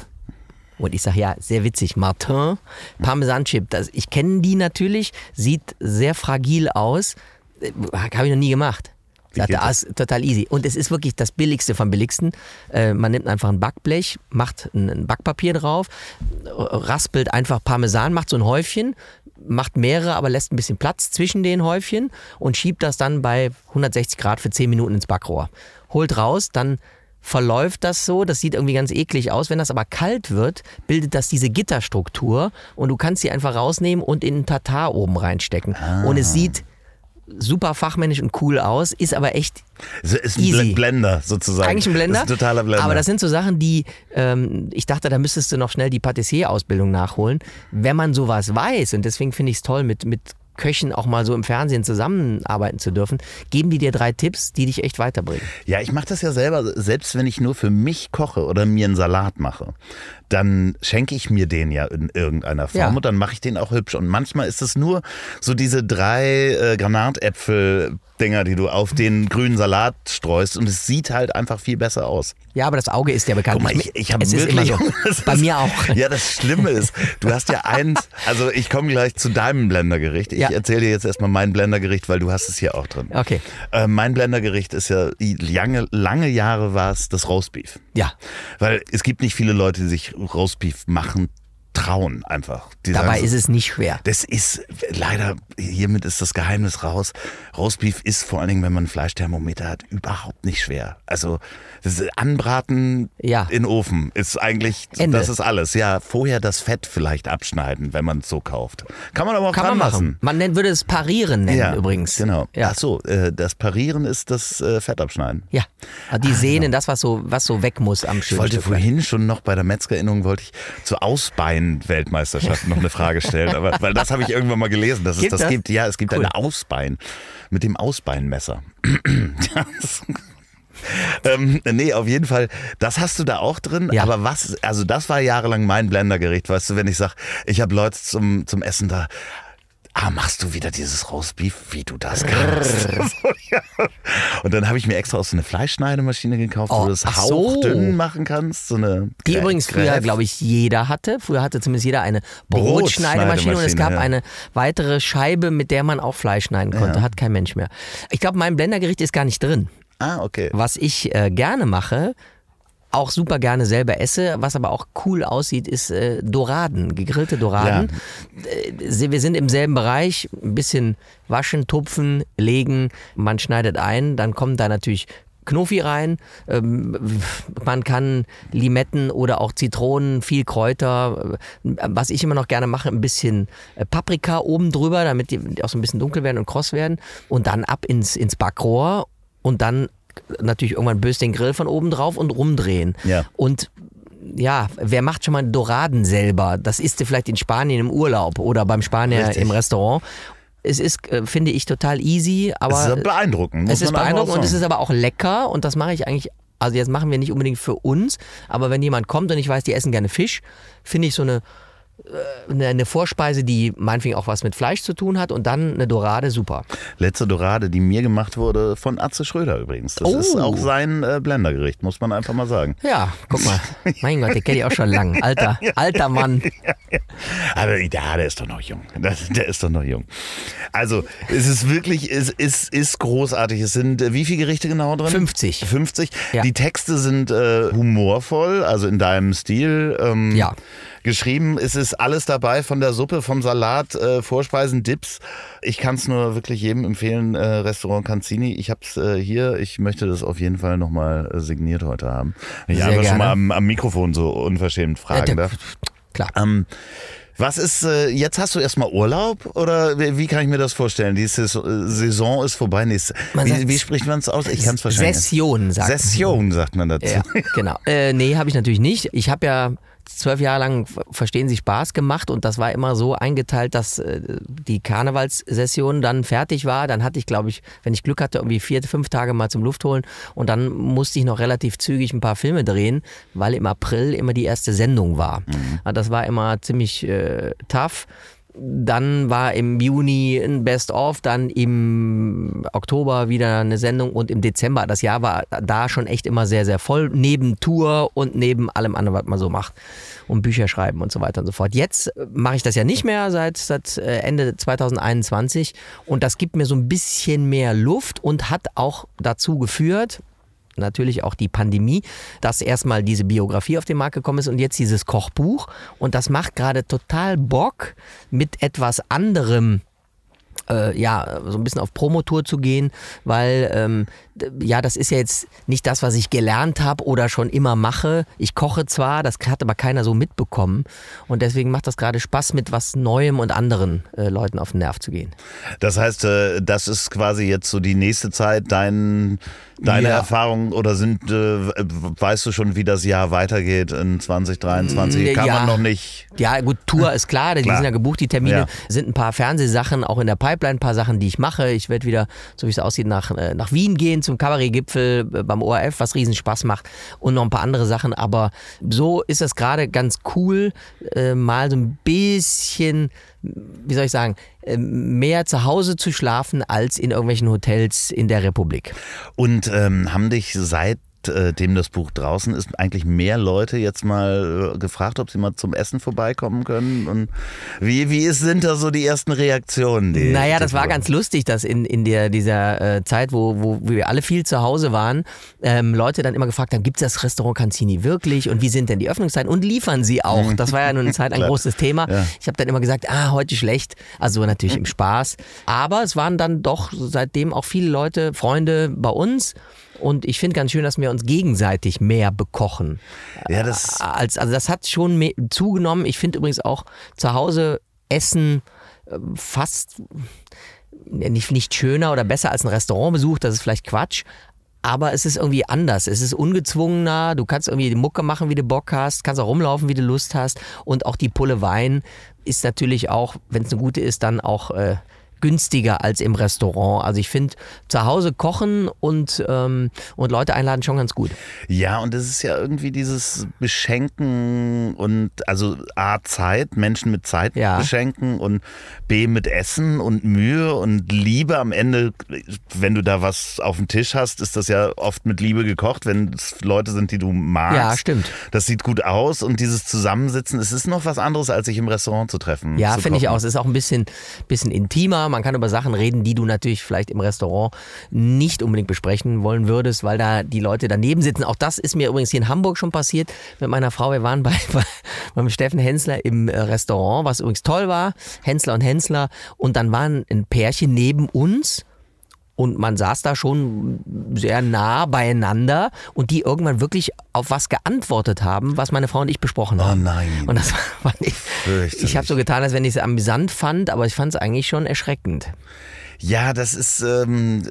Und ich sage, ja, sehr witzig, Martin, Parmesan-Chip. Ich kenne die natürlich, sieht sehr fragil aus. Äh, Habe ich noch nie gemacht. Sagte, das ist total easy. Und es ist wirklich das Billigste vom Billigsten. Äh, man nimmt einfach ein Backblech, macht ein Backpapier drauf, raspelt einfach Parmesan, macht so ein Häufchen, macht mehrere, aber lässt ein bisschen Platz zwischen den Häufchen und schiebt das dann bei 160 Grad für 10 Minuten ins Backrohr. Holt raus, dann verläuft das so, das sieht irgendwie ganz eklig aus. Wenn das aber kalt wird, bildet das diese Gitterstruktur und du kannst sie einfach rausnehmen und in einen Tatar oben reinstecken. Ah. Und es sieht super fachmännisch und cool aus, ist aber echt ist ein easy. Blender sozusagen. Eigentlich ein Blender. Ist ein totaler Blender. Aber das sind so Sachen, die ähm, ich dachte, da müsstest du noch schnell die Patissier-Ausbildung nachholen. Wenn man sowas weiß, und deswegen finde ich es toll, mit, mit Köchen auch mal so im Fernsehen zusammenarbeiten zu dürfen, geben die dir drei Tipps, die dich echt weiterbringen. Ja, ich mache das ja selber, selbst wenn ich nur für mich koche oder mir einen Salat mache dann schenke ich mir den ja in irgendeiner Form ja. und dann mache ich den auch hübsch. Und manchmal ist es nur so diese drei äh, Granatäpfel. Dinger, die du auf den grünen Salat streust und es sieht halt einfach viel besser aus. Ja, aber das Auge ist ja bekannt. Guck mal, ich, ich habe wirklich, so. [laughs] Bei mir auch. [laughs] Ja, das Schlimme ist, du hast ja eins, also ich komme gleich zu deinem Blendergericht. Ich ja. erzähle dir jetzt erstmal mein Blendergericht, weil du hast es hier auch drin. Okay. Äh, mein Blendergericht ist ja, lange, lange Jahre war es das Roastbeef. Ja. Weil es gibt nicht viele Leute, die sich Roastbeef machen trauen einfach. Die Dabei so, ist es nicht schwer. Das ist leider, hiermit ist das Geheimnis raus. Roastbeef ist vor allen Dingen, wenn man ein Fleischthermometer hat, überhaupt nicht schwer. Also das Anbraten ja. in Ofen ist eigentlich, Ende. das ist alles. Ja, vorher das Fett vielleicht abschneiden, wenn man es so kauft. Kann man aber auch Kann dran man machen. Man nennt, würde es Parieren nennen ja, übrigens. Genau. Ja. Ach so, äh, das Parieren ist das äh, Fett abschneiden. Ja, die also. Sehnen, das was so, was so weg muss am Schönen. Ich wollte vorhin schon noch bei der Metzgerinnung wollte ich zu Ausbeinen Ausbein-Weltmeisterschaft noch eine Frage stellen, aber weil das habe ich irgendwann mal gelesen, dass es Gibt das, das? gibt. Ja, es gibt Cool. eine Ausbein mit dem Ausbeinmesser. [clears throat] Das- ähm, nee, auf jeden Fall, das hast du da auch drin. Ja. Aber was, also das war jahrelang mein Blendergericht, weißt du, wenn ich sage, ich habe Leute zum, zum Essen da. Ah, machst du wieder dieses Roastbeef, wie du das kannst? [laughs] Und dann habe ich mir extra auch so eine Fleischschneidemaschine gekauft, Oh, wo du das ach so. hauchdünn machen kannst. So eine Die Grä- übrigens früher, glaube ich, jeder hatte. Früher hatte zumindest jeder eine Brotschneidemaschine und es gab ja. eine weitere Scheibe, mit der man auch Fleisch schneiden konnte. Ja. Hat kein Mensch mehr. Ich glaube, mein Blendergericht ist gar nicht drin. Ah, okay. Was ich äh, gerne mache, auch super gerne selber esse, was aber auch cool aussieht, ist äh, Doraden, gegrillte Doraden. Äh, sie- wir sind im selben Bereich, ein bisschen waschen, tupfen, legen, man schneidet ein, dann kommt da natürlich Knofi rein, ähm, man kann Limetten oder auch Zitronen, viel Kräuter, äh, was ich immer noch gerne mache, ein bisschen äh, Paprika oben drüber, damit die auch so ein bisschen dunkel werden und kross werden. Und dann ab ins, ins Backrohr. Und dann natürlich irgendwann bös den Grill von oben drauf und rumdrehen. Ja. Und ja, wer macht schon mal Doraden selber? Das isst du vielleicht in Spanien im Urlaub oder beim Spanier Richtig. im Restaurant. Es ist, äh, finde ich, total easy, aber Es ist beeindruckend. es ist beeindruckend und es ist aber auch lecker und das mache ich eigentlich, also jetzt machen wir nicht unbedingt für uns, aber wenn jemand kommt und ich weiß, die essen gerne Fisch, finde ich so eine, eine, eine Vorspeise, die meinetwegen auch was mit Fleisch zu tun hat und dann eine Dorade, super. Letzte Dorade, die mir gemacht wurde, von Atze Schröder übrigens. Das ist Oh. auch sein äh, Blendergericht, muss man einfach mal sagen. Ja, guck mal. mein Gott, den kenne ich auch schon lang. Alter, [laughs] alter Mann. [laughs] Aber ja, der ist doch noch jung. Der ist doch noch jung. Also, es ist wirklich, es ist, ist großartig. Es sind, äh, wie viele Gerichte genau drin? 50. 50. Ja. Die Texte sind äh, humorvoll, also in deinem Stil. Ähm, Ja. Geschrieben, es ist alles dabei, von der Suppe, vom Salat, äh, Vorspeisen, Dips. Ich kann es nur wirklich jedem empfehlen, äh, Restaurant Canzini. Ich habe es äh, hier, ich möchte das auf jeden Fall nochmal äh, signiert heute haben. Wenn ich Sehr einfach schon mal am, am Mikrofon so unverschämt fragen Ja, darf. Klar. Ähm, was ist, äh, jetzt hast du erstmal Urlaub oder wie, wie kann ich mir das vorstellen? Die Saison, äh, ist vorbei. Man wie, wie spricht man es aus? Ich kann es wahrscheinlich. Session, sagt man. Session sagt man dazu. Ja, genau. Äh, nee, habe ich natürlich nicht. Ich habe ja zwölf Jahre lang Ver- Verstehen Sie Spaß gemacht und das war immer so eingeteilt, dass äh, die Karnevalssession dann fertig war. Dann hatte ich, glaube ich, wenn ich Glück hatte, irgendwie vier, fünf Tage mal zum Luft holen und dann musste ich noch relativ zügig ein paar Filme drehen, weil im April immer die erste Sendung war. Also Das war immer ziemlich äh, tough. Dann war im Juni ein Best-of, dann im Oktober wieder eine Sendung und im Dezember, das Jahr war da schon echt immer sehr, sehr voll, neben Tour und neben allem anderen, was man so macht und Bücher schreiben und so weiter und so fort. Jetzt mache ich das ja nicht mehr seit, seit äh, Ende 2021 und das gibt mir so ein bisschen mehr Luft und hat auch dazu geführt, natürlich auch die Pandemie, dass erstmal diese Biografie auf den Markt gekommen ist und jetzt dieses Kochbuch. Und das macht gerade total Bock, mit etwas anderem äh, ja, so ein bisschen auf Promotour zu gehen, weil ähm, ja, das ist ja jetzt nicht das, was ich gelernt habe oder schon immer mache. Ich koche zwar, das hat aber keiner so mitbekommen und deswegen macht das gerade Spaß, mit was Neuem und anderen äh, Leuten auf den Nerv zu gehen. Das heißt, äh, das ist quasi jetzt so die nächste Zeit dein, deine Ja. Erfahrung oder sind, äh, weißt du schon, wie das Jahr weitergeht in 2023? Mm, Kann ja. man noch nicht. Ja, gut, Tour ist klar, die Klar. sind ja gebucht, die Termine. Ja. Sind ein paar Fernsehsachen auch in der Pipeline, ein paar Sachen, die ich mache. Ich werde wieder, so wie es aussieht, nach, äh, nach Wien gehen zum Kabarettgipfel äh, beim ORF, was riesen Spaß macht und noch ein paar andere Sachen. Aber so ist es gerade ganz cool, äh, mal so ein bisschen, wie soll ich sagen, äh, mehr zu Hause zu schlafen als in irgendwelchen Hotels in der Republik. Und ähm, haben dich seit äh, dem das Buch draußen ist, eigentlich mehr Leute jetzt mal äh, gefragt, ob sie mal zum Essen vorbeikommen können. Und wie, wie sind da so die ersten Reaktionen? Die, Naja, das war ganz lustig, dass in, in der, dieser äh, Zeit, wo, wo wir alle viel zu Hause waren, ähm, Leute dann immer gefragt haben, gibt es das Restaurant Canzini wirklich und wie sind denn die Öffnungszeiten und liefern sie auch? Das war ja nun eine Zeit [laughs] ein großes Thema. Ja. Ich habe dann immer gesagt, ah, heute schlecht, also natürlich im Spaß. Aber es waren dann doch seitdem auch viele Leute, Freunde bei uns. Und ich finde ganz schön, dass wir uns gegenseitig mehr bekochen. Ja, das, Als, also das hat schon zugenommen. Ich finde übrigens auch zu Hause Essen äh, fast nicht, nicht schöner oder besser als ein Restaurantbesuch, das ist vielleicht Quatsch. aber es ist irgendwie anders. Es ist ungezwungener. Du kannst irgendwie die Mucke machen, wie du Bock hast, kannst auch rumlaufen, wie du Lust hast. Und auch die Pulle Wein ist natürlich auch, wenn es eine gute ist, dann auch äh, günstiger als im Restaurant. Also ich finde zu Hause kochen und, ähm, und Leute einladen schon ganz gut. Ja, und es ist ja irgendwie dieses Beschenken und also A, Zeit, Menschen mit Zeit Ja. beschenken und B, mit Essen und Mühe und Liebe. Am Ende, wenn du da was auf dem Tisch hast, ist das ja oft mit Liebe gekocht, wenn es Leute sind, die du magst. Ja, stimmt. Das sieht gut aus und dieses Zusammensitzen, es ist noch was anderes, als sich im Restaurant zu treffen. Ja, finde ich auch. Es ist auch ein bisschen, bisschen intimer. Man kann über Sachen reden, die du natürlich vielleicht im Restaurant nicht unbedingt besprechen wollen würdest, weil da die Leute daneben sitzen. Auch das ist mir übrigens hier in Hamburg schon passiert mit meiner Frau. Wir waren bei, [laughs] bei, beim Steffen Hensler im äh, Restaurant, was übrigens toll war. Hensler und Hensler. Und dann waren ein Pärchen neben uns. Und man saß da schon sehr nah beieinander und die irgendwann wirklich auf was geantwortet haben, was meine Frau und ich besprochen haben. Oh nein. Und das war nicht. Fürchterlich. Ich habe so getan, als wenn ich es amüsant fand, aber ich fand es eigentlich schon erschreckend. Ja, das ist ähm,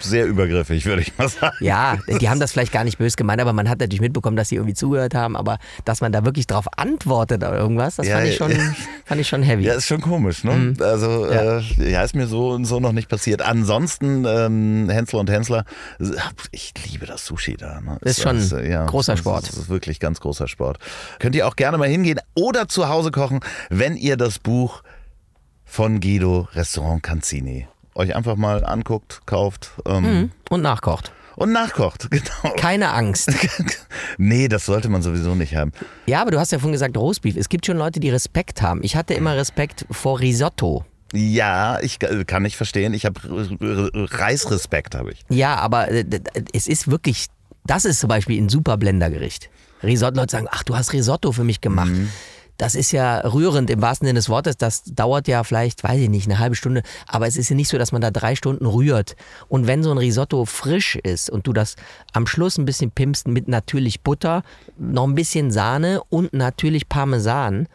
sehr übergriffig, würde ich mal sagen. Ja, die haben das vielleicht gar nicht böse gemeint, aber man hat natürlich mitbekommen, dass sie irgendwie zugehört haben, aber dass man da wirklich drauf antwortet oder irgendwas, das Ja, fand, ich ja. schon, fand ich schon heavy. Ja, ist schon komisch, ne? Also, Mhm. Ja. Äh, ja, ist mir so und so noch nicht passiert. Ansonsten, ähm, Hensler und Hensler, ich liebe das Sushi da. Ne? Ist schon äh, großer das Sport. Ist, das ist wirklich ganz großer Sport. Könnt ihr auch gerne mal hingehen oder zu Hause kochen, wenn ihr das Buch von Guido Restaurant Canzini euch einfach mal anguckt, kauft ähm, Und nachkocht. und nachkocht. [laughs] Genau. Keine Angst. [laughs] nee, das sollte man sowieso nicht haben. Ja, aber du hast ja vorhin gesagt Roastbeef. Es gibt schon Leute, die Respekt haben. Ich hatte immer Respekt vor Risotto. Ja, ich äh, kann nicht verstehen. Ich habe Reisrespekt, habe ich. Ja, aber äh, es ist wirklich, das ist zum Beispiel ein super Blendergericht. Risotto, Leute sagen, ach, du hast Risotto für mich gemacht. Das ist ja rührend im wahrsten Sinne des Wortes. Das dauert ja vielleicht, weiß ich nicht, eine halbe Stunde. Aber es ist ja nicht so, dass man da drei Stunden rührt. Und wenn so ein Risotto frisch ist und du das am Schluss ein bisschen pimpst mit natürlich Butter, noch ein bisschen Sahne und natürlich Parmesan.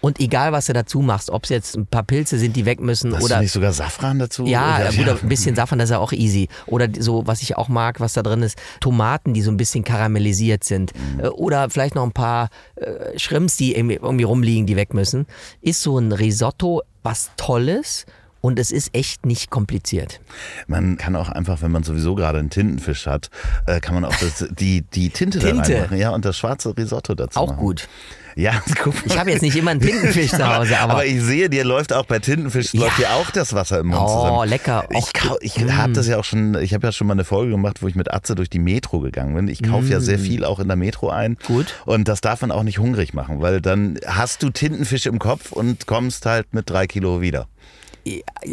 Und egal, was du dazu machst, ob es jetzt ein paar Pilze sind, die weg müssen Hast oder du nicht sogar Safran dazu? ja, Oder- gut, ein bisschen Safran, das ist ja auch easy. Oder so, was ich auch mag, was da drin ist, Tomaten, die so ein bisschen karamellisiert sind. Mhm. Äh, Oder vielleicht noch ein paar äh, Shrimps, die irgendwie, irgendwie rumliegen, die weg müssen. Ist so ein Risotto was Tolles und es ist echt nicht kompliziert. Man kann auch einfach, wenn man sowieso gerade einen Tintenfisch hat, äh, kann man auch das, die, die Tinte, da Tinte. reinmachen. Ja, und das schwarze Risotto dazu Auch machen. gut. Ja, [laughs] guck mal. Ich habe jetzt nicht immer einen Tintenfisch zu Hause, [laughs] aber, aber ich sehe, dir läuft auch bei Tintenfisch läuft dir auch das Wasser im Mund Oh, zusammen. lecker. Ich, kau- ich habe das ja auch schon, ich habe ja schon mal eine Folge gemacht, wo ich mit Atze durch die Metro gegangen bin. Ich kaufe ja sehr viel auch in der Metro ein. Mm. Gut. Und das darf man auch nicht hungrig machen, weil dann hast du Tintenfisch im Kopf und kommst halt mit drei Kilo wieder.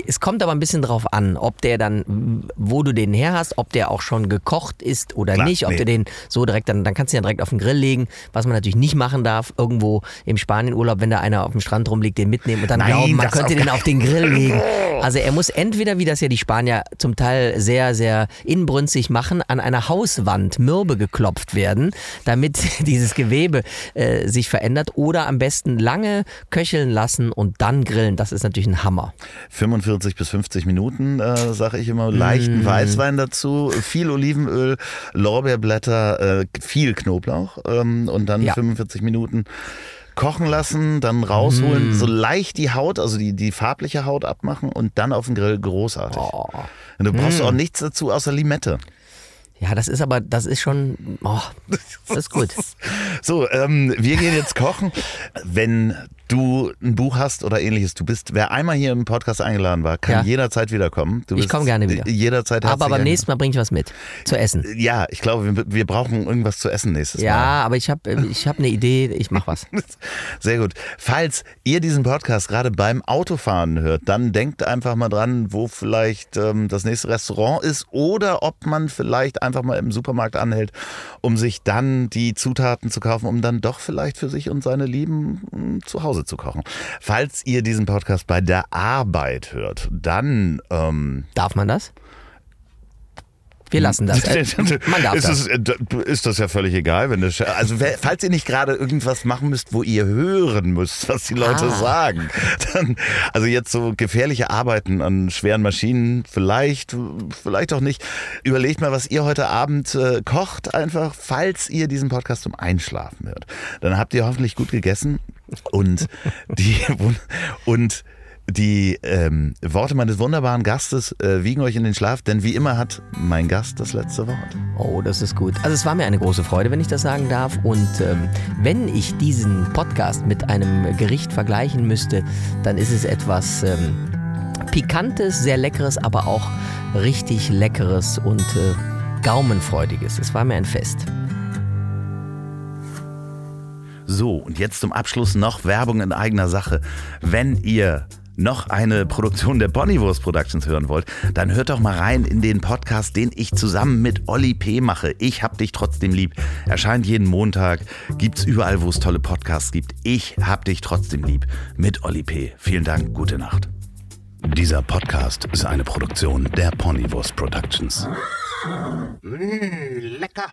Es kommt aber ein bisschen drauf an, ob der dann, wo du den her hast, ob der auch schon gekocht ist oder Klar, nicht, ob nee. du den so direkt, dann, dann kannst du ihn ja direkt auf den Grill legen, was man natürlich nicht machen darf, irgendwo im Spanienurlaub, wenn da einer auf dem Strand rumliegt, den mitnehmen und dann Nein, glauben, man könnte den auf den Grill legen. Also er muss entweder, wie das ja die Spanier zum Teil sehr, sehr inbrünstig machen, an einer Hauswand Mürbe geklopft werden, damit [laughs] dieses Gewebe äh, sich verändert oder am besten lange köcheln lassen und dann grillen. Das ist natürlich ein Hammer. 45 bis 50 Minuten, äh, sage ich immer. Leichten Mm. Weißwein dazu, viel Olivenöl, Lorbeerblätter, äh, viel Knoblauch ähm, und dann Ja. 45 Minuten kochen lassen, dann rausholen, Mm. so leicht die Haut, also die, die farbliche Haut abmachen und dann auf den Grill großartig. Oh. Und du brauchst Mm. auch nichts dazu außer Limette. Ja, das ist aber, das ist schon, oh, das ist gut. [laughs] So, ähm, wir gehen jetzt kochen. Wenn du ein Buch hast oder ähnliches, du bist, wer einmal hier im Podcast eingeladen war, kann Ja. jederzeit wiederkommen. Du Ich bist komm gerne wieder. Jederzeit Aber beim nächsten Mal bringe ich was mit zu essen. Ja, ich glaube, wir, wir brauchen irgendwas zu essen nächstes Ja, Mal. aber ich habe ich hab eine Idee, ich mache was. [laughs] Sehr gut. Falls ihr diesen Podcast gerade beim Autofahren hört, dann denkt einfach mal dran, wo vielleicht ähm, das nächste Restaurant ist oder ob man vielleicht einfach mal im Supermarkt anhält, um sich dann die Zutaten zu kaufen, um dann doch vielleicht für sich und seine Lieben mh, zu Hause zu kochen. Falls ihr diesen Podcast bei der Arbeit hört, dann ähm, Darf man das? Wir lassen das. Äh, [laughs] man darf ist, das. Es, äh, ist das ja völlig egal, wenn das, also falls ihr nicht gerade irgendwas machen müsst, wo ihr hören müsst, was die Leute ah. sagen, dann, also jetzt so gefährliche Arbeiten an schweren Maschinen, vielleicht, vielleicht auch nicht. Überlegt mal, was ihr heute Abend äh, kocht, einfach, falls ihr diesen Podcast zum Einschlafen hört. Dann habt ihr hoffentlich gut gegessen und die [laughs] und die ähm, Worte meines wunderbaren Gastes äh, wiegen euch in den Schlaf, denn wie immer hat mein Gast das letzte Wort. Oh, das ist gut. Also es war mir eine große Freude, wenn ich das sagen darf. Und ähm, wenn ich diesen Podcast mit einem Gericht vergleichen müsste, dann ist es etwas ähm, Pikantes, sehr Leckeres, aber auch richtig Leckeres und äh, Gaumenfreudiges. Es war mir ein Fest. So, und jetzt zum Abschluss noch Werbung in eigener Sache. Wenn ihr noch eine Produktion der Bonnywurst Productions hören wollt, dann hört doch mal rein in den Podcast, den ich zusammen mit Olli P. mache. Ich hab dich trotzdem lieb. Erscheint jeden Montag, gibt's überall, wo es tolle Podcasts gibt. Ich hab dich trotzdem lieb mit Olli P. Vielen Dank, gute Nacht. Dieser Podcast ist eine Produktion der Ponywurst Productions. Mmh, lecker.